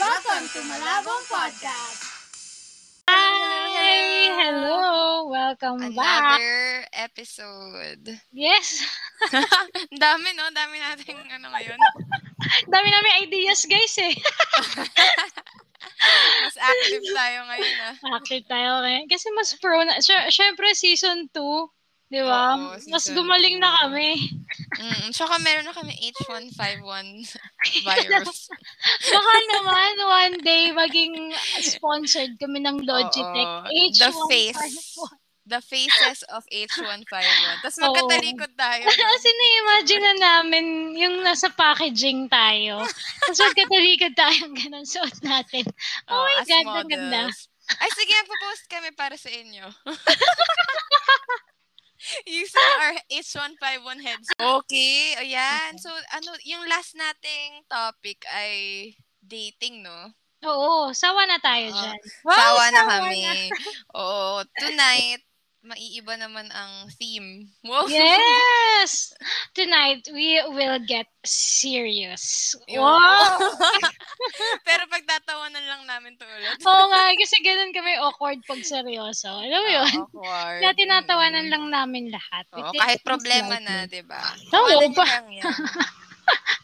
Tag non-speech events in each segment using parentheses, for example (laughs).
Welcome to Malabong Podcast. Hi! Hello! Welcome back. Another episode. Yes! Ang (laughs) dami, no? Dami nating ano ngayon. (laughs) Dami namin ideas, guys, eh. (laughs) Mas active tayo ngayon, ah. Active tayo ngayon. Kasi mas pro na. Syempre, season 2. Di ba? Oo, Mas season gumaling two. na kami. Mm, tsaka meron na kami H151 (laughs) virus. Baka naman, one day, maging sponsored kami ng Logitech. Oo. H151. The face. The faces of H151. Tapos magkatalikod tayo. (laughs) Kasi na-imagine na namin yung nasa packaging tayo. Tapos magkatalikod tayo, ganun suot natin. Oh, my as God, ang ganda. Ay, sige, post kami para sa inyo. (laughs) Using our H151 heads. Okay, ayan. So, ano, yung last nating topic ay dating, no? Oo, sawa na tayo Oo. dyan. sawa na sawa kami. Oo, tonight, maiiba naman ang theme. (laughs) Wow. Yes! Tonight, we will get serious. Wow! (laughs) Pero pagtatawanan lang namin to ulit. (laughs) Oo nga, kasi ganun kami awkward pag seryoso. Alam mo yun? Awkward. Na tinatawanan lang namin lahat. Oo, It kahit problema na, di ba? Oo, pa- lang yan.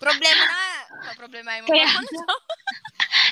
problema na nga. Problemahin mo Kaya- pa.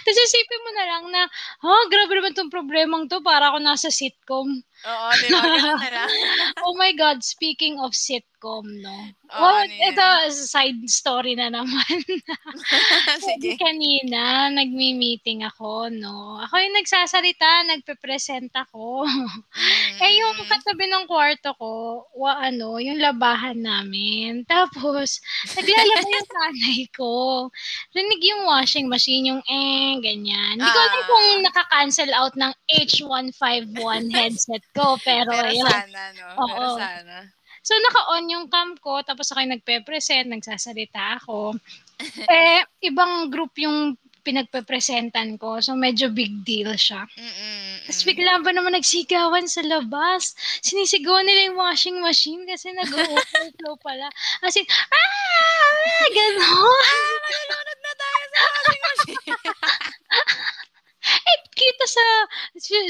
Tapos isipin mo na lang na, oh, grabe naman tong problemang to, para ako nasa sitcom. Oo, di ba? Ganun na lang. (laughs) Oh my God, speaking of sitcom, no? Oo, well, ano ito, side story na naman. (laughs) Sige. Kanina, nagmi-meeting ako, no? Ako yung nagsasalita, nagpe-present ako. Mm, eh, yung katabi ng kwarto ko, wa, ano, yung labahan namin. Tapos, naglalaba yung (laughs) nanay ko. Rinig yung washing machine, yung eh, ganyan. Hindi ko alam Ah. kung nakaka-cancel out ng H151 (laughs) headset ko, pero, Pero ayun. sana, no? Pero Oo. sana. So, naka-on yung cam ko, tapos ako yung nagpe-present, nagsasalita ako. eh, ibang group yung pinagpe-presentan ko. So, medyo big deal siya. Mm-mm. Tapos bigla ba naman nagsigawan sa labas? Sinisigawan nila yung washing machine kasi nag-overflow (laughs) pala. As in, ah! Ganon! Ah, malulunod na tayo sa washing machine. Eh, kita sa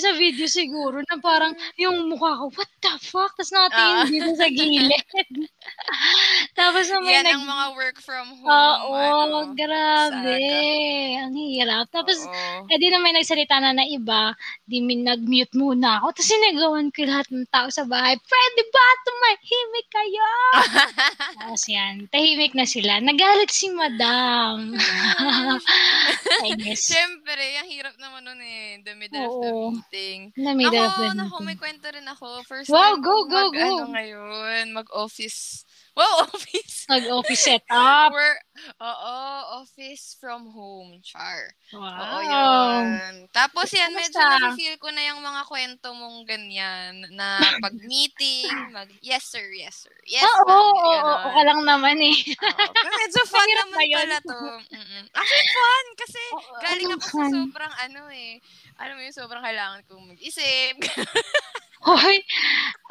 sa video siguro na parang yung mukha ko, what the fuck? Tapos nakatingin Ah. dito sa gilid. (laughs) Tapos na may Yan nag... ang mga work from home. Oo, ano, grabe. saga. Ang hirap. Tapos, Oo. eh di na may nagsalita na na iba, di min nag-mute muna ako. Tapos sinagawan ko lahat ng tao sa bahay, pwede ba tumahimik kayo? (laughs) Tapos yan, tahimik na sila. Nagalit si madam. (laughs) I guess. Siyempre, ang hirap naman nun eh. In the middle of the Oo. meeting. Na may Ako, dapat naku, may kwento rin ako. First Wow, time go, go, mag, go. ano ngayon, mag-office. Wow, (laughs) office. Nag-office setup. We're, oo, office from home, char. Oo, Wow. yun. Tapos yan, medyo Kamusta? na-feel ko na yung mga kwento mong ganyan, na (laughs) pag-meeting, mag, yes sir, yes sir, yes Oo, ma'am, oo, oo, ganon. oo, lang naman eh. Pero medyo (laughs) fun naman yun? pala to. Mm-mm. Actually, fun kasi (laughs) Oo, galing ako fun? sa sobrang ano eh. Alam mo yung sobrang kailangan kong mag-isip. Hoy,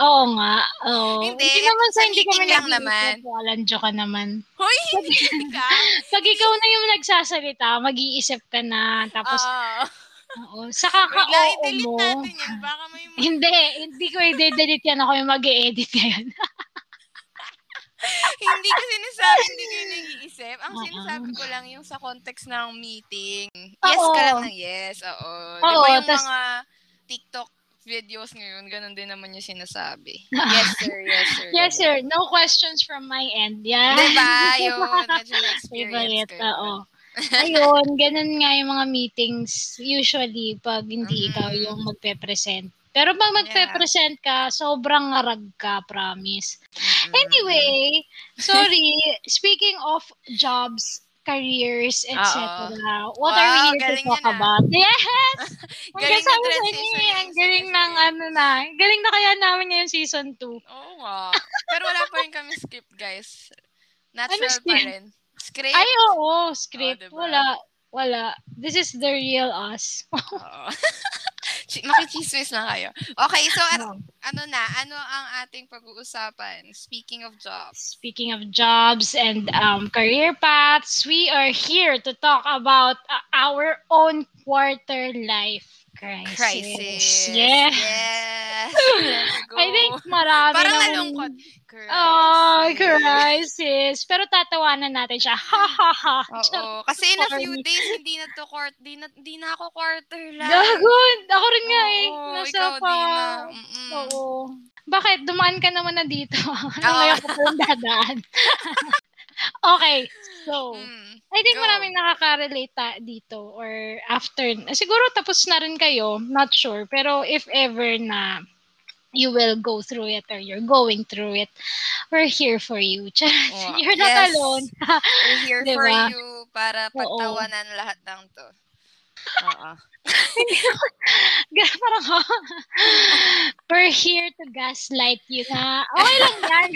oo nga. Oo. Hindi, naman sa hindi kami lang naman. Walang ka naman. Hoy, hindi ka. Pag ikaw na yung nagsasalita, mag-iisip ka na. Tapos, Oo. Oo. Saka ka, Wait lang, oo i-delete mo. natin yun. Baka may (laughs) Hindi, hindi ko i-delete yan. Ako yung mag-e-edit ngayon. (laughs) hindi ko sinasabi hindi kayo nag-iisip. Ang Oo. sinasabi ko lang yung sa context ng meeting. Yes Oo. ka lang ng yes. Oo. Di Oo, ba yung tas- mga TikTok videos ngayon, ganun din naman yung sinasabi. (laughs) Yes, sir. Yes, sir. yes, sir. No questions from my end. Yan. Diba? Yun, medyo na-experience Favorite, ko. yun. oo. Ayun, ganun nga yung mga meetings usually pag hindi Mhm. ikaw yung magpe-present. Pero pag magpe-present ka, sobrang ngarag ka, promise. Mm-mm. Anyway, sorry, speaking of jobs, careers, etc. What are we Wow, here to talk ah. about? (laughs) Yes! Ang ng sa inyo, eh. ang galing ng ano na. Galing na kaya namin ngayon season 2. Oo nga. Pero wala pa rin kami script, guys. Natural pa script? rin. Script? Ay, oo, script. diba? Wala. Wala. This is the real us. (laughs) Oo. (laughs) Ch- makichismis na kayo. Okay, so at, No. ano na, ano ang ating pag-uusapan? Speaking of jobs. Speaking of jobs and um, career paths, we are here to talk about uh, our own quarter life crisis. Crisis. Yeah. Yes. (laughs) I think marami Parang namang- nalungkot. Crisis. Oh, crisis. Pero tatawanan natin siya. Ha ha ha. (laughs) Oo. Kasi in a few days, hindi na to quart, di na, di na ako quarter life. Gago. Ako rin nga eh. Nasa ikaw pa. di na. Mm-mm. Oo. Bakit? Dumaan ka naman na dito. (laughs) Oo. Ngayon ko palang dadaan. Okay. So, Mm. I think Go. maraming nakaka-relate ta- dito or after. Siguro tapos na rin kayo. Not sure. Pero if ever na you will go through it or you're going through it, we're here for you. (laughs) Charot. Oo. You're not Yes. alone. (laughs) We're here for Diba? you para Oo. pagtawanan lahat ng to. Oo. (laughs) Parang, we're here to gaslight you na, okay lang yan.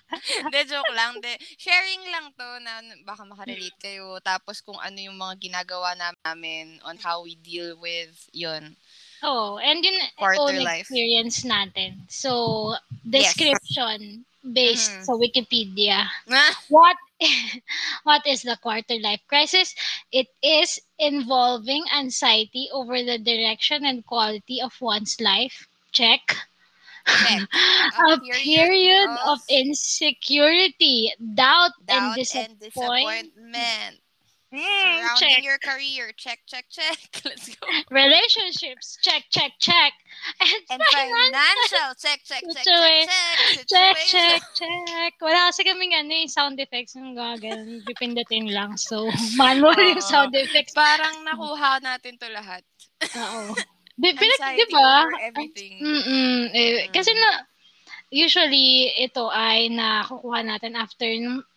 (laughs) Hindi, joke lang. De, sharing lang to na baka makarelate kayo. Tapos kung ano yung mga ginagawa namin on how we deal with yun. oh, and yun, Quarter own life. experience natin. So, Yes. description based Mhm. sa Wikipedia. (laughs) What (laughs) what is the quarter life crisis? It is involving anxiety over the direction and quality of one's life. Check. Check. (laughs) A period of of insecurity, doubt, and doubt and disappointment. disappointment. Mm, Surrounding check. your career. Check, check, check. (laughs) Let's go. Relationships. Check, check, check. (laughs) And, And financial. Check, check, check, check, Situa- check. Check, Situation. check, check. Wala kasi kaming ano, yung sound effects ng gagawin. Pipindutin lang. So, manual yung sound effects. Parang nakuha natin to lahat. Oo. Di, pinag, di ba? Mm-mm. Eh, Mm. Kasi na, usually, ito ay nakukuha natin after,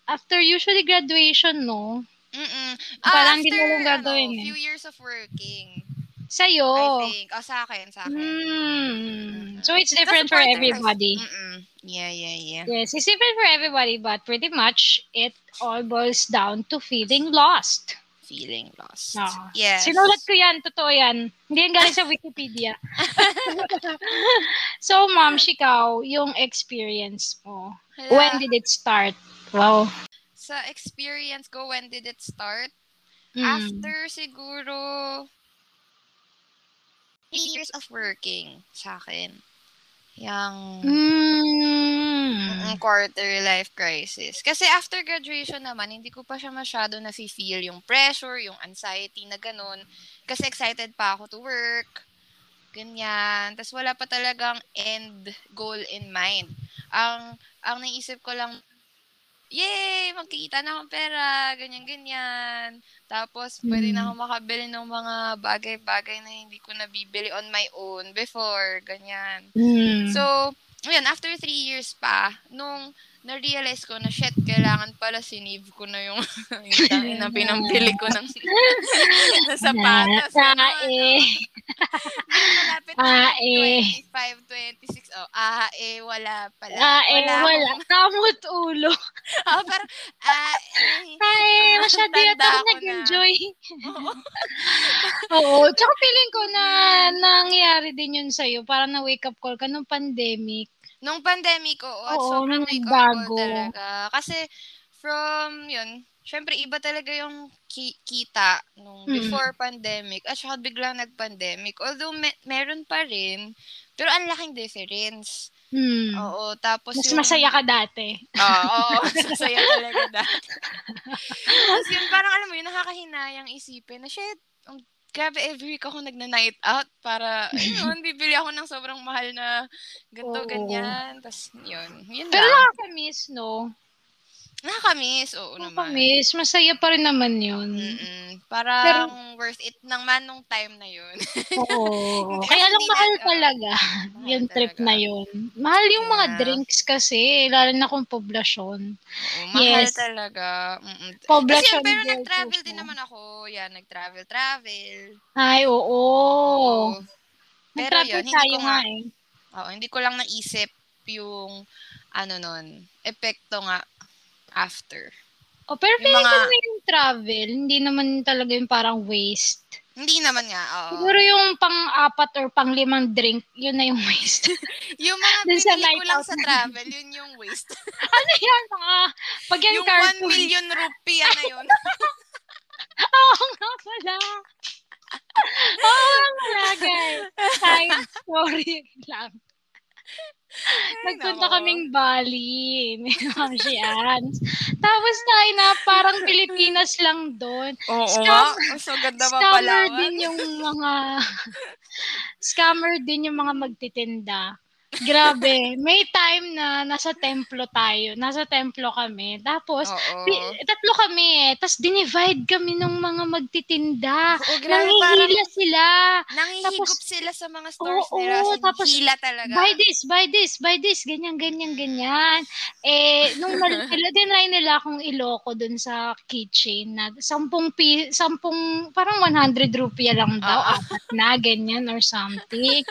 after usually graduation, no? Mm-mm. Parang hindi After, lang gagawin ano, eh. few years of working, Sa'yo. I think. Oh, sa akin, sa akin. Hmm. So, it's different for everybody. Mm-mm. Yeah, yeah, yeah. Yes, it's different for everybody, but pretty much, it all boils down to feeling lost. Feeling lost. Oo. Yes. Sinulat ko yan, totoo yan. Hindi yan galing sa (laughs) Wikipedia. (laughs) so, ma'am, ikaw, yung experience mo, Hala. when did it start? Wow. Sa experience ko, when did it start? Mm. After siguro years of working sa akin. Yang Mm. Mm, quarter life crisis. Kasi after graduation naman, hindi ko pa siya masyado na-feel yung pressure, yung anxiety na ganun. Kasi excited pa ako to work. Ganyan. Tapos wala pa talagang end goal in mind. Ang, ang naisip ko lang, yay, magkikita na akong pera, ganyan-ganyan. Tapos, pwede na Mm. ako makabili ng mga bagay-bagay na hindi ko nabibili on my own before, ganyan. Mm. So, ayun, after three years pa, nung na-realize ko na, shit, kailangan pala sinave ko na yung, (laughs) yung na (laughs) pinambili ko ng, ng (laughs) sapatos. Ah, eh. Malapit Ah, na eh. 25, 26. Oh, ah, eh, wala pala. Ah, eh, wala. akong- Kamot ulo. oh, parang, ah, eh. Ay, masyado yata ako ko na. nag-enjoy. Oo. Oo. Tsaka feeling ko na nangyari din yun sa'yo. Parang na-wake up call ka nung pandemic. Nung pandemic, oo, at Oo, sobrang nung bago. talaga. Kasi, from, yun, syempre, iba talaga yung ki- kita nung Mm. before pandemic, at saka biglang nag-pandemic. Although, me- meron pa rin, pero ang laking difference. Hmm. Oo, tapos Mas yung... masaya ka dati. Oo, oo, (laughs) mas masaya talaga dati. Tapos yun, parang alam mo yun, nakakahinayang isipin na, shit, um, grabe, every week ako nagna-night out para, ayun, (laughs) bibili ako ng sobrang mahal na ganito, Oo. ganyan. Tapos, yun, yun Pero nakaka-miss, no? Nakakamiss, oo naman. Nakaka-miss. Masaya pa rin naman yun. Mm-mm. Parang worth it naman nung time na yun. Oo. (laughs) Kaya lang mahal na- talaga Mahal yung trip talaga. na yun. Mahal yung mga Yeah. drinks kasi, lalo na kung poblasyon. Oo, mahal Yes. talaga. Mm-mm. Kasi Poblasyon yun, pero nag-travel po din naman ako. Yan, nag-travel-travel. Ay, oo. Oo. Pero Nag-travel yun, hindi ko nga, nga eh. oo, hindi ko lang naisip yung, ano nun, epekto nga after. Oh, pero Yung feeling ko mga- naman yung travel, hindi naman talaga yung parang waste. Hindi naman nga, oo. Siguro yung pang-apat or pang-limang drink, yun na yung waste. (laughs) yung mga (laughs) Dun sa pinili ko lang sa na- travel, yun yung waste. (laughs) ano yan? Mga, pag yan yung 1 cartoon. million rupee, ano yun? Oo nga pala. Oo nga pala, guys. Side story lang. Nagpunta nako. kaming Bali. May mga Shians. Tapos tayo na parang Pilipinas lang doon. Oo Scam- nga. So, ganda pa Scammer pala. din yung mga scammer din yung mga magtitinda. Grabe. May time na nasa templo tayo. Nasa templo kami. Tapos, Oo. pi- tatlo kami eh. Tapos, dinivide kami ng mga magtitinda. Oo, grabe. Nangihila sila. nangihigop Tapos- sila sa mga stores Oo, nila. In, tapos, hila talaga. Buy this, buy this, buy this. Ganyan, ganyan, ganyan. Eh, nung mal- (laughs) dinry nila akong iloko dun sa kitchen na sampung, pi, sampung, parang 100 rupiah lang daw, Oo. apat na, ganyan or something.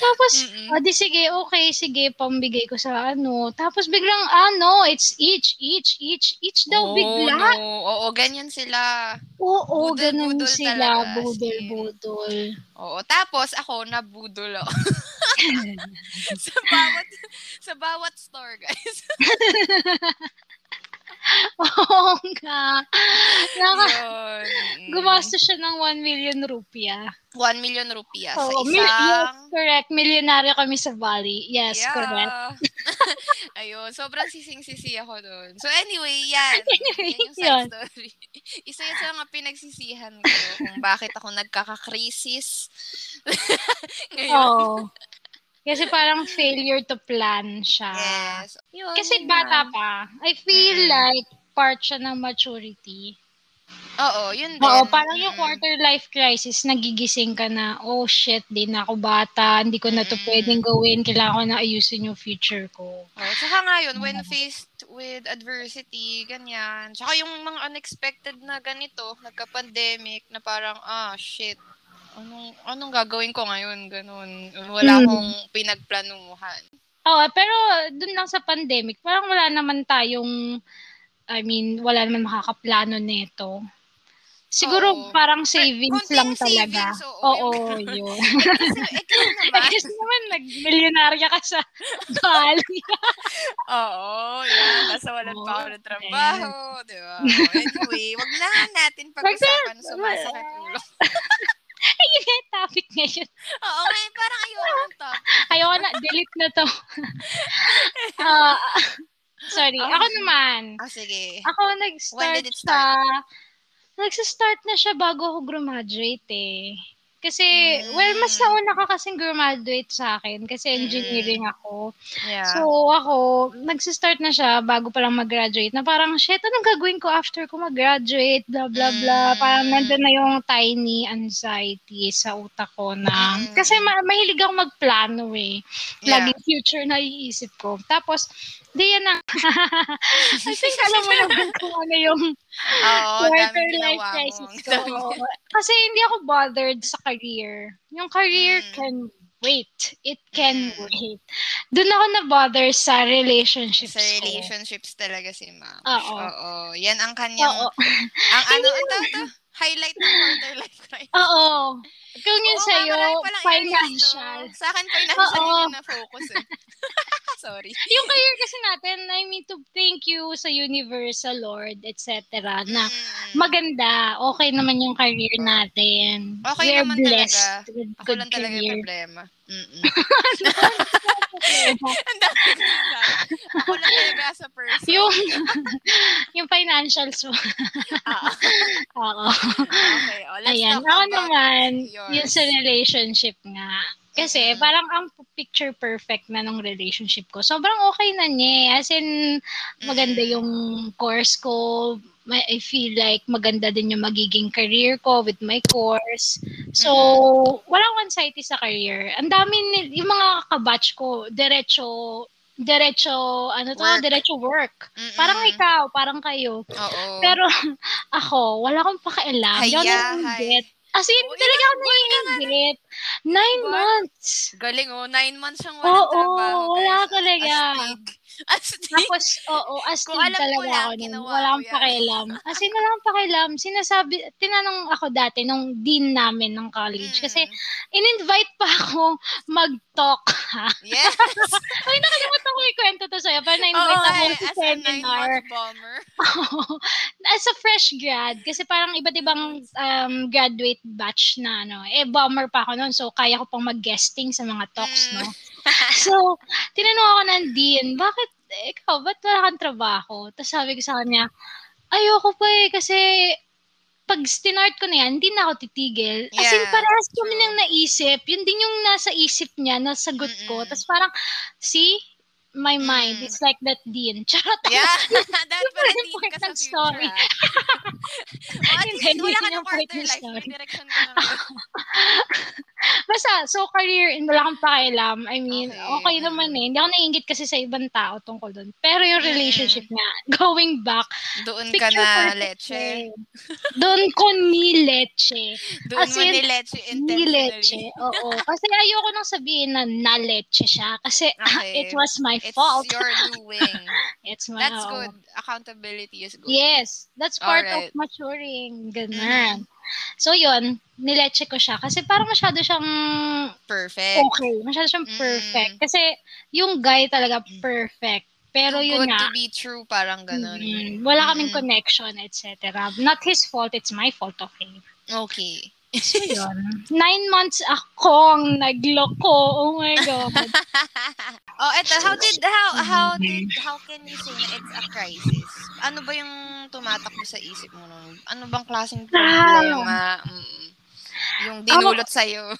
Tapos, o di sige, okay, sige, pambigay ko sa ano. Tapos biglang, ano, it's each, each, each, each daw Oo, bigla. no. Oo, ganyan sila. Oo, Budol, ganun budol sila, talaga, budol, budol. Oo. Tapos, ako, nabudol ako. (laughs) sa bawat sa bawat store, guys. (laughs) (laughs) Oo nga. Naka, Yun. Mm. Gumastos siya ng 1 million rupiah. 1 million rupiah sa Oo, isang... mil- yes, correct. Milyonaryo kami sa Bali. Yes, Yeah. correct. (laughs) Ayun, sobrang sising-sisi ako doon. So anyway, yan. (laughs) Anyway, yan yung side yun. story. Isa yan sa mga pinagsisihan ko kung bakit ako nagkaka-crisis. Ngayon. Oo. Kasi parang failure to plan siya. Yes. Yun, Kasi yun bata pa. I feel Mm-mm. like part siya ng maturity. Oo, yun din. Oo, parang yung Mm-mm. quarter life crisis, nagigising ka na, oh shit, di na ako bata, hindi ko na to Mm-mm. pwedeng gawin, kailangan ko na ayusin yung future ko. Oh, tsaka nga yun, when faced with adversity, ganyan. Tsaka yung mga unexpected na ganito, nagka-pandemic, na parang, ah, shit, anong, anong gagawin ko ngayon? Ganun. Wala Hmm. akong pinagplanuhan. Oo, pero dun lang sa pandemic, parang wala naman tayong, I mean, wala naman makakaplano nito. Siguro Oo. parang savings konting lang talaga. savings, oo, Oo, (laughs) yun. Ikaw naman. Kasi naman, nag-milyonarya ka sa (laughs) Bali. Oo, yan. Tapos walan pa ako ng trabaho, di ba? Anyway, wag na natin pag-usapan sumasakit ulo. (laughs) Ayun nga yung topic ngayon. Oo, ngayon parang ayoko ng top. Ayoko na, delete na to. Ah, sorry, Okay. ako naman. Ah, sige. Ako nag-start sa... Nagsa-start na siya bago ako graduate eh. Kasi, Mm. well, mas nauna ka kasing graduate sa akin kasi engineering ako. Yeah. So, ako, nagsa-start na siya bago pa lang mag-graduate na parang, shit, anong gagawin ko after ko mag-graduate, blah, blah, blah. Mm. Parang nandun na yung tiny anxiety sa utak ko na, Mm. kasi ma- mahilig ako magplano eh. Yeah. Laging future na iisip ko. Tapos, di yan na. (laughs) I think alam mo naman kung ano yung Oo, quarter life crisis ko. (laughs) Kasi hindi ako bothered sa career. Yung career Mm. can wait. It can Mm. wait. Doon ako na-bother sa relationships Sa ko. relationships talaga si ma'am. Oo. Oo. Yan ang kanyang, Oo. ang (laughs) ano, ang tawag to? Highlight ng quarter (laughs) life crisis. Oo. Kung yun Oo, sa'yo, areas financial. Sa akin, financial Oo. (laughs) yung na-focus eh. (laughs) Sorry. Yung career kasi natin, I mean, to thank you sa universe, sa Lord, etc. na Mm. maganda. Okay naman yung career natin. Okay We're naman blessed talaga. with Ako good lang talaga yung career. problema. (laughs) Ang dami sinasabi. Ako lang talaga sa person. yung, yung financials mo. Ah, (laughs) Oo. okay. Oh, let's Ayan. talk Ako naman, yours. yung sa relationship nga. Kasi Mm. parang ang picture perfect na ng relationship ko. Sobrang okay na niya eh. As in, maganda Mm. yung course ko. I feel like maganda din yung magiging career ko with my course. So, wala akong anxiety sa career. Ang dami, ni- yung mga kabatch ko, diretso, diretso, ano to, Work. diretso work. Mm-mm. Parang ikaw, parang kayo. Oo. Pero (laughs) ako, wala akong pakialam. Hindi ako Haya, naiingit. As in, Oo, talaga ako naiingit. Nine Diba? months. Galing oh, nine months siyang walang Oo, trabaho. wala guys. talaga. Astig. Astig. Tapos, oo, astig Kung alam ko talaga lang, ako nun. Wala ko akong pakialam. As in, wala akong pakialam. Sinasabi, tinanong ako dati nung dean namin ng college. Kasi, Mm. in-invite pa ako mag-talk. ha? Yes. (laughs) Ay, nakalimutan ko ikwento to sa'yo. Pero na-invite ako eh, sa as seminar. (laughs) As a fresh grad, kasi parang iba't ibang um, graduate batch na, ano, eh, bomber pa ako noon, so kaya ko pang mag-guesting sa mga talks, Mm. no? (laughs) so, tinanong ako ng dean, bakit, ikaw, ba't wala kang trabaho? Tapos sabi ko sa kanya, ayoko pa eh, kasi pag stinart ko na yan, hindi na ako titigil. As in, Yeah, parehas kami nang naisip. Yun din yung nasa isip niya, nasagot ko. Mm-mm. Tapos parang, see, my mind, Mm. it's like that dean. (laughs) Charot. Yeah, (laughs) that Super pala din ka sa story. o, at Hindi, least wala ka ng quarter life. Direction ka na ngayon. Basta, so career, and wala kang pakialam. I mean, Okay, okay, naman mm. eh. Hindi ako naiingit kasi sa ibang tao tungkol doon. Pero yung Mm. relationship (laughs) nga, going back, Doon ka na, perfect leche. eh. Doon ko ni leche. Doon mo in, ni leche Ni leche. intentionally. Oo. Kasi ayoko nang sabihin na na leche siya. Kasi Okay. it was my It's fault. your doing. (laughs) It's my That's oo. good. Accountability is good. Yes, that's part Alright. of maturing. Ganun. So, yun, nileche ko siya. Kasi parang masyado siyang Perfect. okay. Masyado siyang Mm. perfect. Kasi yung guy talaga perfect. Pero Too yun good nga, to be true, parang ganun. mm, wala kaming Mm. connection, etc. Not his fault, it's my fault, okay. Okay. So, yun. Nine months akong nagloko. Oh my God. (laughs) oh, eto, how did, how, how did, how can you say na it's a crisis? Ano ba yung tumatakbo sa isip mo nun? Ano bang klaseng problema? Mm, yung dinulot sa'yo? (laughs)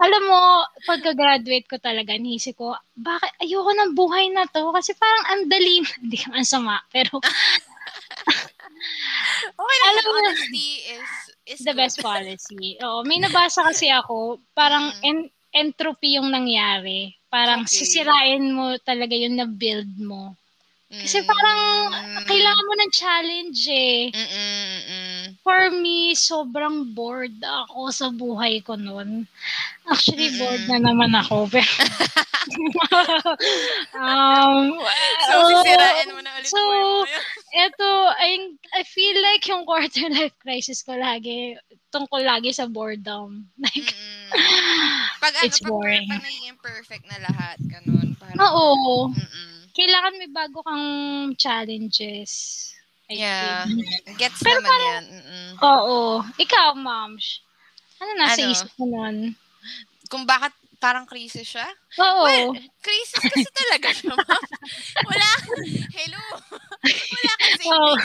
Alam mo, pagka-graduate ko talaga, naisip ko, bakit ayoko ng buhay na to? Kasi parang ang dali, (laughs) hindi ang sama, pero Okay Alam mo- honesty is, is the good. best policy. (laughs) Oo, may nabasa kasi ako, parang Mm. en- entropy yung nangyari. Parang Okay. sisirain mo talaga yung na-build mo. Kasi Mm. parang kailangan mo ng challenge eh. Mm-mm, mm-mm. For me, sobrang bored ako sa buhay ko noon. Actually, Mm-mm. bored na naman ako. (laughs) Pero, (laughs) um, So, well, sisirain mo na ulit so. Eto, I, I feel like yung quarter life crisis ko lagi, tungkol lagi sa boredom. (laughs) Like, Mm-mm. Pag ano, It's pag, boring. pag naging perfect na lahat, ganun. Parang, oo, Mm-mm. kailangan may bago kang challenges. I Yeah. think. Gets Pero naman yan. Mm-mm. Oo. Ikaw, ma'am. Ano nasa Ano? isip mo nun? Kung bakit parang crisis siya? Oo. Well, crisis kasi talaga siya, ma'am. (laughs) Wala. Hello. (laughs) Wala kasi yun?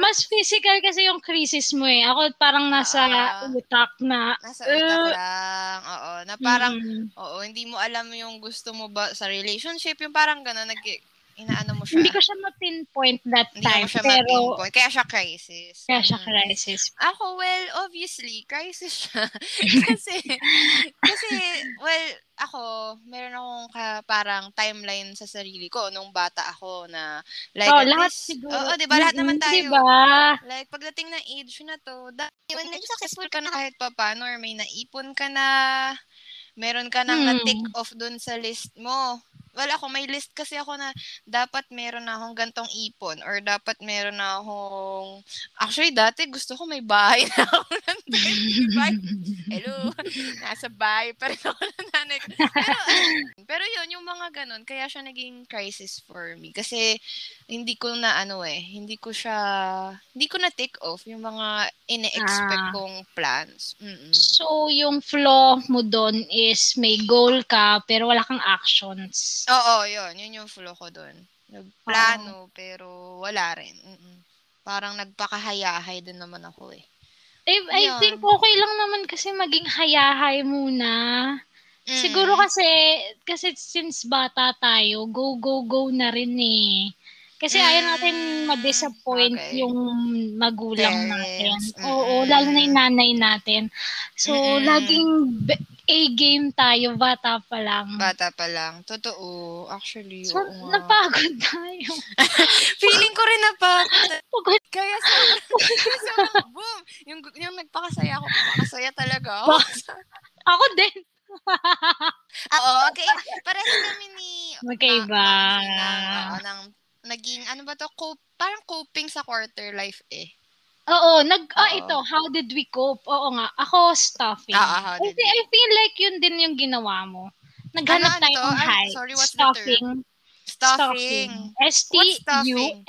Mas physical kasi yung crisis mo eh. Ako parang nasa Ah. utak na. Nasa utak Uh, lang. Oo. Na parang, mm, oo, hindi mo alam yung gusto mo ba sa relationship. Yung parang gano'n, nag, inaano mo siya. hindi ko siya ma-pinpoint that Hindi time. mo siya pero, ma-pinpoint. Kaya siya crisis. kaya siya Mm. crisis. Ako, well, obviously, crisis siya. (laughs) kasi, kasi, well, ako, meron akong ka, parang timeline sa sarili ko nung bata ako na, like, oh, at lahat least, siguro. Oo, di ba? Lahat naman Mm, tayo. Di ba? Like, pagdating ng age na to, dahil when successful ka na kahit pa paano, or may naipon ka na, meron ka nang Hmm. na-tick off dun sa list mo. Well, ako, may list kasi ako na dapat meron na akong gantong ipon or dapat meron na akong... Actually, dati gusto ko may bahay na (laughs) ako ng 25. Hello, nasa bahay pa rin ako ng nanay. Pero, pero yun, yung mga ganun, kaya siya naging crisis for me. Kasi hindi ko na ano eh, hindi ko siya, hindi ko na take off yung mga ine-expect Ah. kong plans. Mm-mm. So, yung flaw mo doon is may goal ka, pero wala kang actions. Oo, yun. Yun yung flow ko doon. Nagplano, pero wala rin. Mm-mm. Parang nagpakahayahay din naman ako eh. I, I Yun. think okay lang naman kasi maging hayahay muna. Mm. Siguro kasi, kasi since bata tayo, go, go, go na rin eh. Kasi ayaw natin Mm, ma-disappoint okay. yung magulang Parents, natin. Oo, mm-mm. lalo na yung nanay natin. So, Mm-mm. laging be- A-game tayo, bata pa lang. Bata pa lang. Totoo. Actually, so, oo nga. napagod tayo. (laughs) Feeling ko rin na pa. Pagod. Kaya (laughs) kaya sobrang, boom! Yung, yung nagpakasaya ako, pakasaya talaga ako. (laughs) Ako din. Oo, okay. Pares kami ni Magkaiba. Na, na, oo, ng, naging, ano ba to, cope, parang coping sa quarter life eh. Oo, nag, ah, Oo. ito, how did we cope? Oo nga, ako stuffing. Oo, how did Kasi I feel like yun din yung ginawa mo. Naghanap Ano, tayo ano ng Ano- height. sorry, what's the term? Stuffing. Stuffing.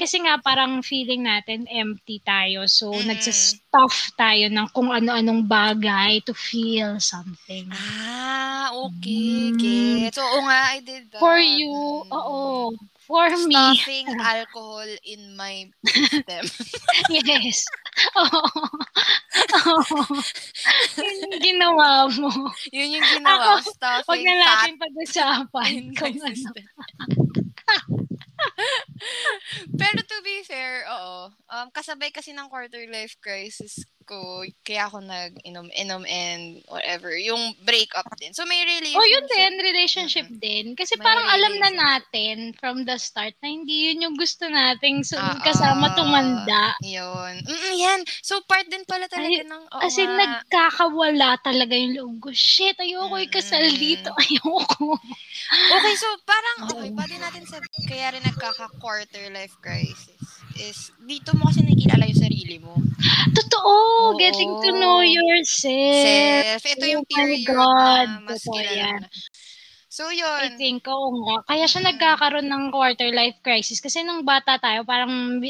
Kasi nga parang feeling natin empty tayo. So, Mm. nagsa-stuff tayo ng kung ano-anong bagay to feel something. Ah, okay. Mm. Get. So, oo nga, I did that. For you, oo. For me, Stuffing (laughs) alcohol in my system. (laughs) yes. Oo. Oo. Yun yung ginawa mo. Yun yung ginawa. Ako, Stuffing Huwag na natin pag-usapan in my kung ano. (laughs) Pero to be fair, oo. Um, kasabay kasi ng quarter life crisis ko, kaya ako nag-inom-inom and whatever. Yung breakup din. So, may relationship. Oh, yun din, relationship din. Kasi May parang alam na natin from the start na hindi yun yung gusto nating so, Ah, kasama tumanda. Yun. Mm, yan. So, part din pala talaga Ay, ng, oo As in, nga. nagkakawala talaga yung loob ko. Shit, ayoko ikasal Mm-mm. dito. (laughs) Ayoko. Okay, so parang, okay, pwede natin sa, kaya rin nagkaka-quarter life crisis is, dito mo kasi nakikilala yung sarili mo. Totoo, Oo. getting to know yourself. Self. Ito yung Oh my period God, na mas totoo kilala yan. So, I yun. think, oo nga. Kaya siya nagkakaroon ng quarter life crisis. Kasi nung bata tayo, parang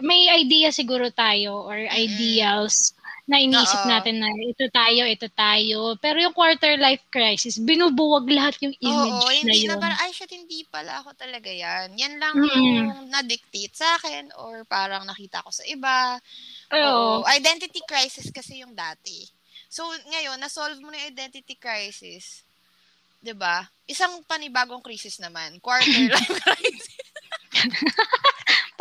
may idea siguro tayo or ideals na iniisip natin na ito tayo, ito tayo. Pero yung quarter life crisis, binubuwag lahat yung image Oo, na hindi yun. na parang, ay, shit, hindi pala ako talaga yan. Yan lang Mm-mm. yung na-dictate sa akin or parang nakita ko sa iba. Oo. Oo. Identity crisis kasi yung dati. So, ngayon, na-solve mo na yung identity crisis. 'Di ba? Isang panibagong crisis naman. Quarter (laughs) life crisis. (laughs)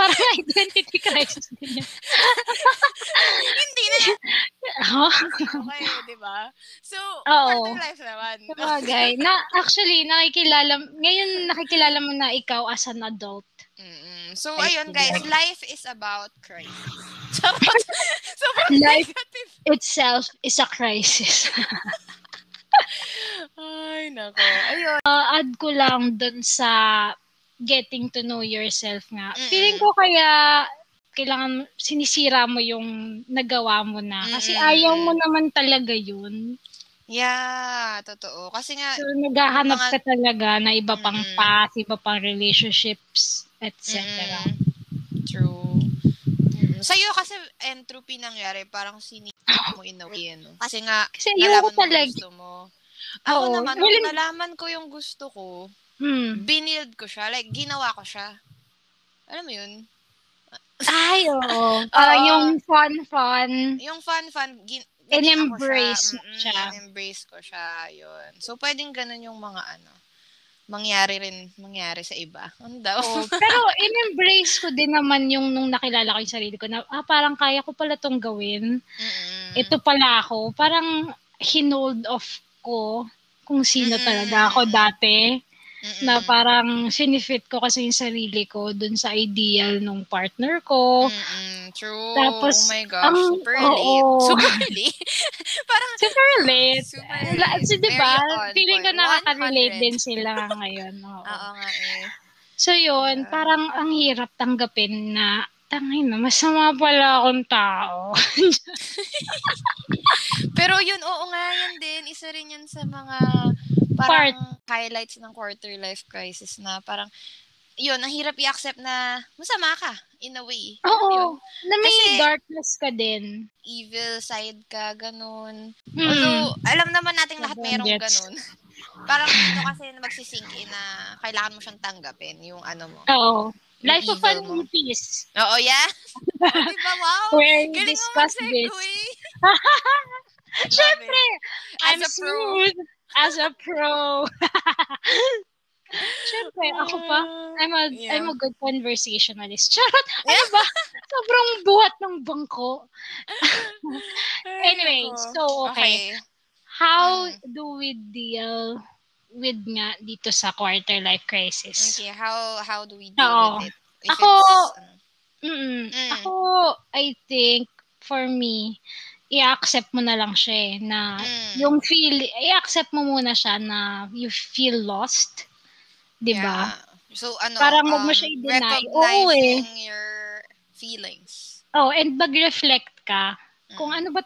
Parang (laughs) identity crisis din yun. Hindi na. Huh? (laughs) Okay, 'di ba? So, Oo. quarter life naman. Sabagay. Na, actually, nakikilala, ngayon nakikilala mo na ikaw as an adult. Mm-mm. So, I ayun guys, life is about crisis. (laughs) Sobrang Life- negative. Itself is a crisis. Ay, nako. Ayun. uh, add ko lang dun sa getting to know yourself nga. Mm-mm. Feeling ko kaya kailangan sinisira mo yung nagawa mo na. Kasi Mm-mm. ayaw mo naman talaga yun. Yeah, totoo. Kasi nga, So, naghahanap Mga- ka talaga na iba pang Mm-mm. path, iba pang relationships, etc. Mm, true. Mm, Sa'yo kasi entropy nangyari, parang sinip mo in a way, ano? Kasi nga, Kasi nalaman mo talaga. gusto mo. Ako Oo, naman, nung nalaman ko yung gusto ko, Hmm. binild ko siya, like, ginawa ko siya. Alam mo yun? Ay, oo. Oo. (laughs) yung fun-fun. Yung fun-fun, gin- embrace Mm-mm, siya. embrace ko siya, yun. So, pwedeng ganun yung mga ano, mangyari rin, mangyari sa iba. Ano daw? Oo. (laughs) Pero in-embrace ko din naman yung nung nakilala ko yung sarili ko na ah, parang kaya ko pala tong gawin. Mm-mm. Ito pala ako. Parang hinold off ko kung sino Mm-mm. talaga ako dati. Mm-mm. Na parang sinifit ko kasi yung sarili ko dun sa ideal nung partner ko. Mm-mm, true. Tapos, oh my gosh, ang- super oo. late. Super late. (laughs) Parang, Super late. super La- late. So, di ba? Very on Feeling ko nakaka-relate 100. din sila (laughs) ngayon. Oo. Oo nga eh. So, yun. Yeah. Parang ang hirap tanggapin na tangay na, masama pala akong tao. (laughs) Pero yun, oo nga, yan din. Isa rin yan sa mga parang highlights ng quarter life crisis na parang, yun, ang hirap i-accept na masama ka, in a way. Yun? Oo. Na may Kasi- darkness ka din. Evil side ka, ganun. Hmm. Although, alam naman natin lahat Sobrang merong gets. ganun. (laughs) Parang dito kasi magsisink in na kailangan mo siyang tanggapin, yung ano mo. Oo. Life of an mo. peace. Oo, yeah? (laughs) oh, diba? Wow! Where we discuss this. (laughs) As I'm a pro. As a pro. (laughs) Syempre, ako pa. I'm a, Yeah. I'm a good conversationalist. (laughs) Charot! Ano ba? Sobrang buhat ng bangko. (laughs) Ay, Anyway, so, okay. How do we deal with nga dito sa quarter life crisis? Okay, how how do we deal Oo. with it? If Ako- Mm. Mm. Ako, I think, for me, i-accept mo na lang siya eh, na Mm. yung feel, i-accept mo muna siya na you feel lost. 'Di ba? Yeah. So, ano, Parang wag mo um, siya i-deny. Oo recognizing your feelings. Oh, and mag-reflect ka. Kung Mm. ano ba,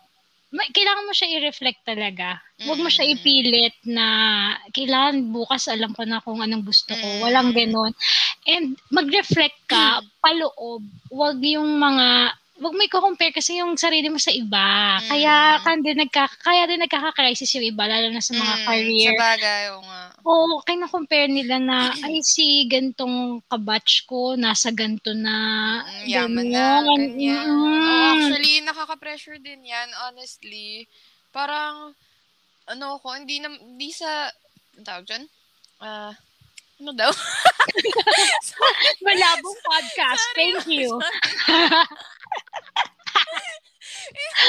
kailangan mo siya i-reflect talaga. Huwag mo siya Mm. ipilit na kailangan bukas alam ko na kung anong gusto ko. Mm. Walang ganon. And mag-reflect ka, paloob. Huwag yung mga, huwag mo i-compare kasi yung sarili mo sa iba. Kaya, Mm. kan din nagka, kaya din nagkaka-crisis yung iba, lalo na sa mga Mm, career. Sa bagay, oo nga. Oo, kina-compare nila na, ay, si gantong kabatch ko, nasa ganto na. Mm, yaman na, ganyan. Mm. Oh, actually, nakaka-pressure din yan, honestly. Parang, ano ko, hindi na, hindi sa, tawag dyan? Ah, ano daw? (laughs) (laughs) Malabong podcast. Thank you. (laughs)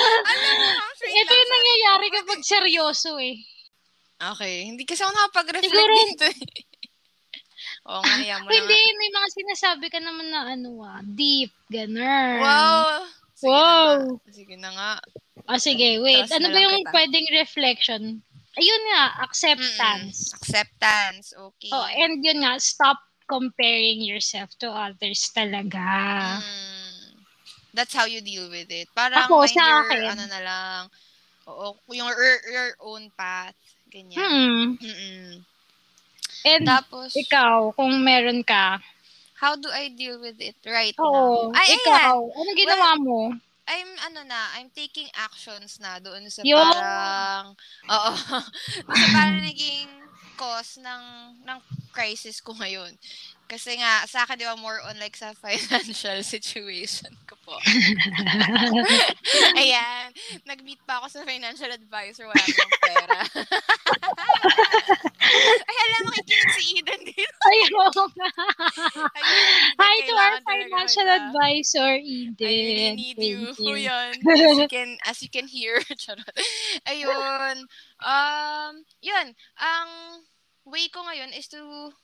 Alam mo, sweet Ito yung nangyayari kapag seryoso eh. Okay, hindi kasi ako nakapag-reflect Siguro- dito. eh. (laughs) Oo nga, yan mo Hindi, nga. may mga sinasabi ka naman na ano ah, deep, ganun. Wow! Sige Wow. Na nga. Sige na nga. O sige, wait. Trust ano ba yung kita. pwedeng reflection? Ayun nga, Mm-mm. acceptance. Acceptance. Okay. Oh, and yun nga, stop comparing yourself to others talaga. Mm. That's how you deal with it. Parang Ako, mind sa your, akin. ano na lang, oo, yung your, your own path. Ganyan. Hmm. Mm-mm. And Tapos, ikaw, kung meron ka, how do I deal with it right oo, now? Ay, ayan. ikaw, ano ginawa mo? I'm, ano na, I'm taking actions na doon sa Yung- parang, oo, (laughs) sa parang naging cause ng, ng crisis ko ngayon. Kasi nga, sa akin, di ba, more on like sa (laughs) financial situation ko po. (laughs) Ayan. Nag-meet pa ako sa financial advisor. Wala akong pera. (laughs) Ay, alam mo, kikinig si Eden dito. Ayun nga. Ayun, Eden, Hi to our financial advisor, I Eden. really need you. Thank you. Yun. As you can, as you can hear. Ayun. Um, yun. Ang way ko ngayon is to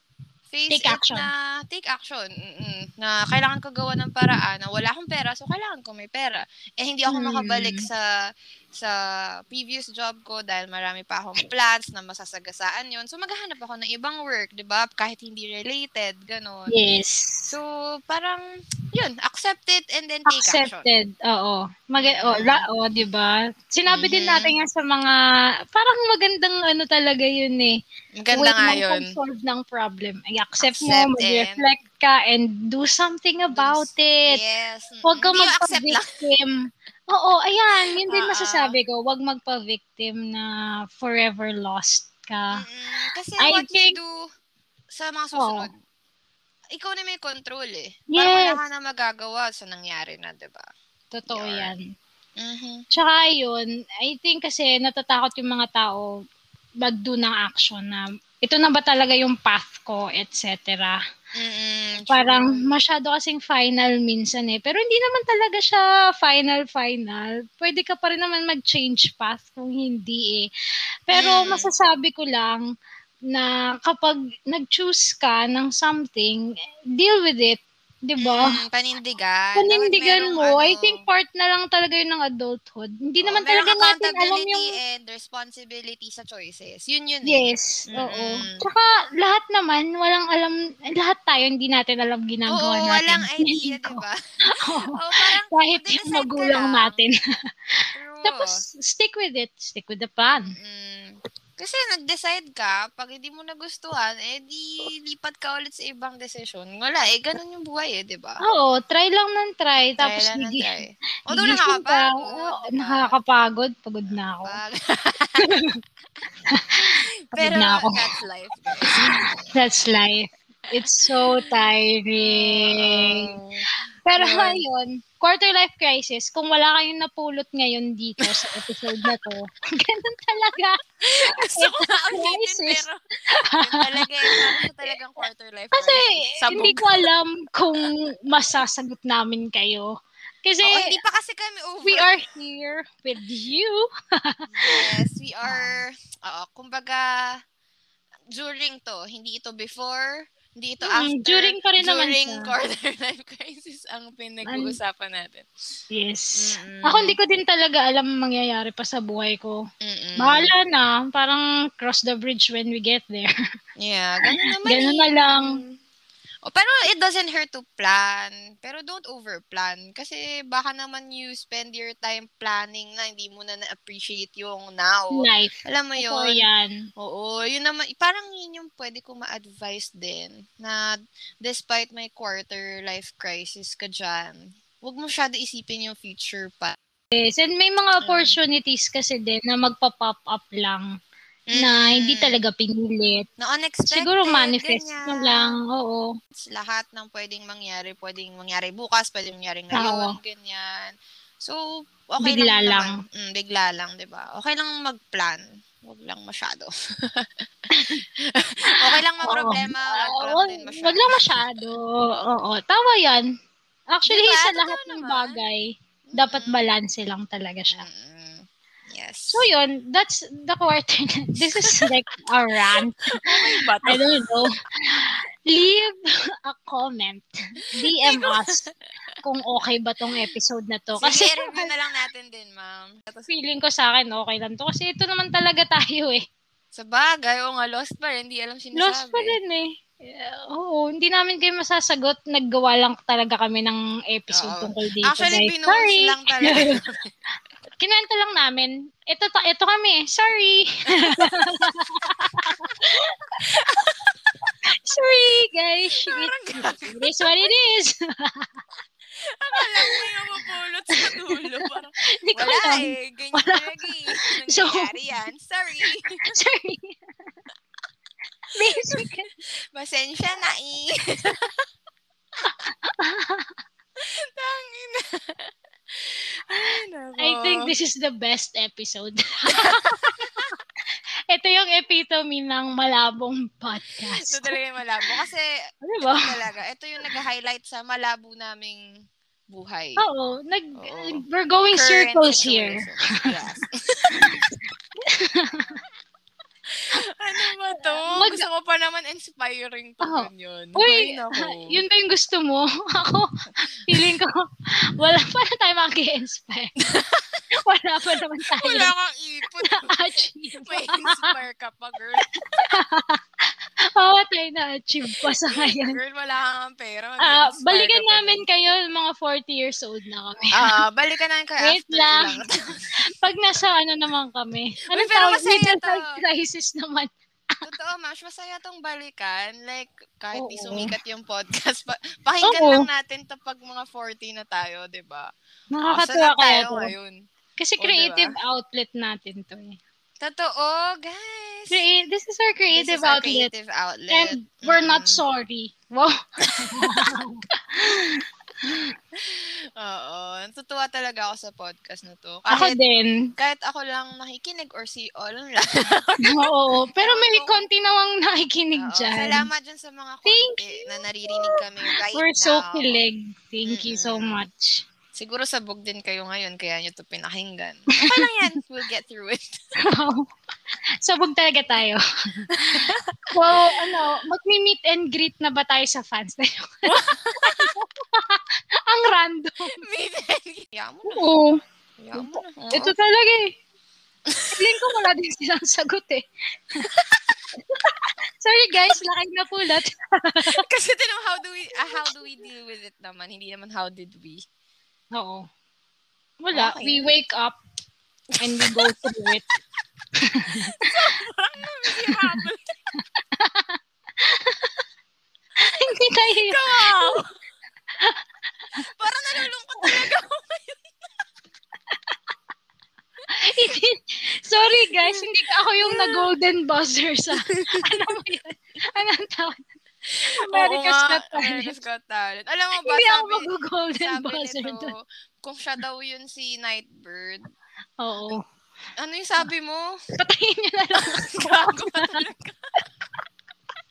face Take it action. na take action. Mm-mm. Na kailangan ko gawa ng paraan na wala akong pera, so kailangan ko may pera. Eh, hindi ako Hmm. makabalik sa sa previous job ko dahil marami pa akong plans na masasagasaan yon So, maghahanap ako ng ibang work, di ba? Kahit hindi related, ganon. Yes. So, parang, yun, accept it and then take action. Accepted. Oo. Mag oh, ra, oh, 'di ba? Sinabi din Mhm. natin yan sa mga parang magandang ano talaga 'yun eh. Maganda Way nga ng yun. pag-solve ng problem. Ay, accept, Accept mo, mag-reflect ka, and do something about it. Yes. Huwag ka magpa-victim. (laughs) Oo, ayan. Yun din masasabi ko. Huwag magpa-victim na forever lost ka. Mm-mm. Kasi I what think- you do sa mga susunod, ikaw na may control eh. Parang Yes. wala ka na magagawa sa nangyari na, di ba? Totoo Yun. yan. Mhm. Tsaka yun, I think kasi natatakot yung mga tao mag-do ng action na ito na ba talaga yung path ko, etc. Mm-mm. Parang masyado kasing final minsan eh. Pero hindi naman talaga siya final final. Pwede ka pa rin naman mag-change path kung hindi eh. Pero Mm. masasabi ko lang na kapag nag-choose ka ng something, deal with it. 'Di ba? Mm, panindigan. Panindigan Dapat mo. merong I ano, think part na lang talaga yun ng adulthood. Hindi oo, naman talaga natin alam yung and responsibility sa choices. Yun yun eh. Yes, oo. Mm-mm. Tsaka lahat naman, walang alam, lahat tayo hindi natin alam ginagawa Oo, natin. walang (laughs) idea, di ba? (laughs) Oo. Oo, parang Kahit yung magulang lang. natin. (laughs) Tapos, stick with it. Stick with the plan. Mm. Kasi nag-decide ka, pag hindi mo nagustuhan, eh di lipat ka ulit sa ibang desisyon. Wala, eh ganun yung buhay eh, di ba? Oo, try lang ng try. Try Tapos, lang ng try. Although ka. nakakapagod. Oo, di ba? nakakapagod. Pagod na ako. (laughs) Pagod Pero na ako. that's life. (laughs) That's life. It's so (laughs) tiring. Oo. Pero Yun. ngayon, quarter life crisis, kung wala kayong napulot ngayon dito sa episode na to, (laughs) ganun talaga. Gusto ko nga ulitin, pero yun talaga eh. Siya talagang quarter life Kasi crisis. Sabog. hindi ko alam kung masasagot namin kayo. Kasi Oo, hindi pa kasi kami over. we are here with you. Yes, we (laughs) are, oo, kumbaga, during to, hindi ito before, Hindi ito Mm, after. during pa rin naman during siya. quarter (laughs) life crisis ang pinag-uusapan natin. Yes. Mm-mm. Ako hindi ko din talaga alam ang mangyayari pa sa buhay ko. Mm-mm. Bahala na. Parang cross the bridge when we get there. Yeah, ganun (laughs) naman. Ganun eh. na lang. Oh, pero it doesn't hurt to plan. Pero don't overplan. Kasi baka naman you spend your time planning na hindi mo na na-appreciate yung now. Life. Alam mo Ito yun? yan. Oo, yun naman, parang yun yung pwede ko ma-advise din na despite my quarter life crisis ka dyan, huwag mo masyado isipin yung future pa. Yes. And may mga opportunities kasi din na magpa-pop up lang na hindi Mm. talaga pinilit. Na unexpected. Siguro manifest ganyan. mo lang. Oo. Lahat ng pwedeng mangyari, pwedeng mangyari bukas, pwedeng mangyari ngayon, Oo. ganyan. So, okay Bigla lang, lang. naman. Mm, bigla lang, di ba? Okay lang mag-plan. Huwag lang masyado. (laughs) okay lang Ah, huwag lang wag, masyado. wag lang masyado. Oo. Tama yan. Actually, Diba? sa Totoo lahat ng naman. bagay, dapat Mm-mm. balance lang talaga siya. Mm-mm. Yes. So yun, that's the quarter. (laughs) This is like a rant. (laughs) I don't know. Leave a comment. DM us kung okay ba tong episode na to. Kasi Sige, review na lang natin din, ma'am. Tapos, feeling ko sa akin okay lang to. Kasi ito naman talaga tayo eh. sa bagay, o nga, lost pa rin. Hindi alam sinasabi. Lost pa rin eh. Yeah, Oo, hindi namin kayo masasagot. Naggawa lang talaga kami ng episode Oo. tungkol dito. Actually, guys. binuhos Sorry. lang talaga. (laughs) Kinwento lang namin. Ito, ta- ito kami. Sorry. (laughs) Sorry, guys. It, is what it is. (laughs) Akala ko yung mapulot sa dulo. Parang, (laughs) wala eh. Ganyan talaga eh. So- yan. Sorry. Sorry. Basically, Pasensya na eh. Tangina. Ay. I think this is the best episode. (laughs) Ito yung epitome ng malabong Ito podcast. talaga yung malabo. Kasi, (laughs) Ano ba? talaga, ito yung nag-highlight sa malabo naming buhay. Oo, nag, Oo. we're going Current circles here. Yes. (laughs) ano ba to? Mag- Gusto ko pa naman inspiring to Oo. ganyan. Uy, Ay, yun ba yung gusto mo? Ako, feeling ko, (laughs) wala pa na tayo mag-inspire. (laughs) wala pa naman tayo Wala kang ipon. (laughs) na-achieve. May inspire ka pa, girl. Oo, tayo na-achieve pa sa ngayon. Girl, wala kang pera. Ah, Mag-inspire balikan ka pa namin din. kayo, mga 40 years old na kami. Ah, balikan namin kayo Wait after lang. taon. Pag nasa ano naman kami. Ano Uy, pero masaya to. crisis naman. Totoo, Mash, masaya tong balikan. Like, kahit di Oo. sumikat yung podcast, pa- pakinggan Oo. lang natin to pag mga 40 na tayo, di ba? Nakakatuwa Saan kaya tayo to. ngayon? Kasi Oo, creative outlet natin to eh. Totoo, guys. Crea- this is our This creative is our outlet. creative outlet. And we're not Mm. sorry. Wow. (laughs) (laughs) Oo. Natutuwa talaga ako sa podcast na to. Ako Kahit, din. kahit ako lang nakikinig or si all lang. (laughs) Oo. Pero may konti namang nakikinig Oo, dyan. Salamat dyan sa mga Thank konti na naririnig kami right We're now. so kilig. Thank you so much. Siguro sabog din kayo ngayon, kaya nyo to pinakinggan. Okay lang yan. (laughs) We'll get through it. (laughs) (laughs) Sabog talaga tayo. (laughs) so, ano, magmi-meet and greet na ba tayo sa fans na yun? (laughs) Ang random. Kaya mo na. Oo. Ito talaga eh. Feeling ko wala din silang sagot eh. Sorry guys, laki na pulot. Kasi tinong how do we ah, how do we deal with it naman? Hindi naman how did we. Oo. Wala. Okay. We wake up and we go through it. Parang miserable. Hindi tayo. Wow! Parang nalulungkot talaga ako. Hindi. Sorry guys, hindi ka ako yung na-golden buzzer sa, ano mo yun? Anong tawag? America's Oo Got Talent. America's Got Talent. Alam mo ba, Hindi ako sabi, mag-golden sabi buzzer nito, kung siya daw yun si Nightbird, Oo. ano yung sabi mo? Patayin niyo na lang. (laughs) Gago talaga.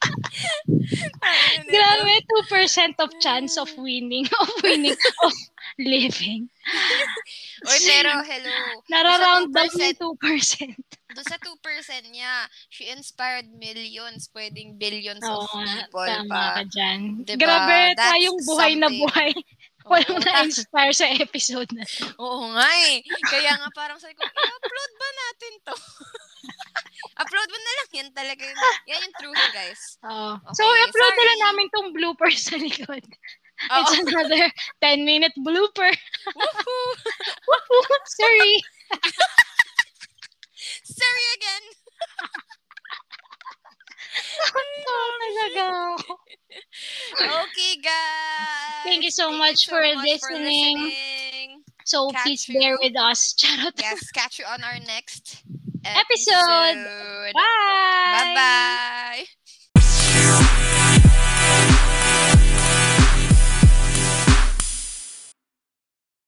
Ito. Grabe, 2% of chance of winning. (laughs) Of winning. Of, living. (laughs) Uy, pero hello. Nararound down yung 2%. Doon sa 2% niya, she inspired millions, pwedeng billions Oo of people tama pa. ka dyan. Diba? Grabe, That's tayong buhay na something. buhay. Walang Oo, (laughs) na-inspire sa episode na. (laughs) Oo nga eh. Kaya nga parang sabi ko, i-upload ba natin to? (laughs) Upload mo na lang. Yan talaga yun. Yan yung truth, guys. Oo. Okay, so, i-upload na lang namin tong bloopers sa likod. Oo. It's another 10-minute blooper. Woohoo! Woohoo! Sorry. Sorry again! talaga. okay, guys. Thank you so Thank much, you so for, much listening. for listening. So catch please you. bear with us. (laughs) Charot. Yes, catch you on our next episode. episode. Bye. Bye-bye.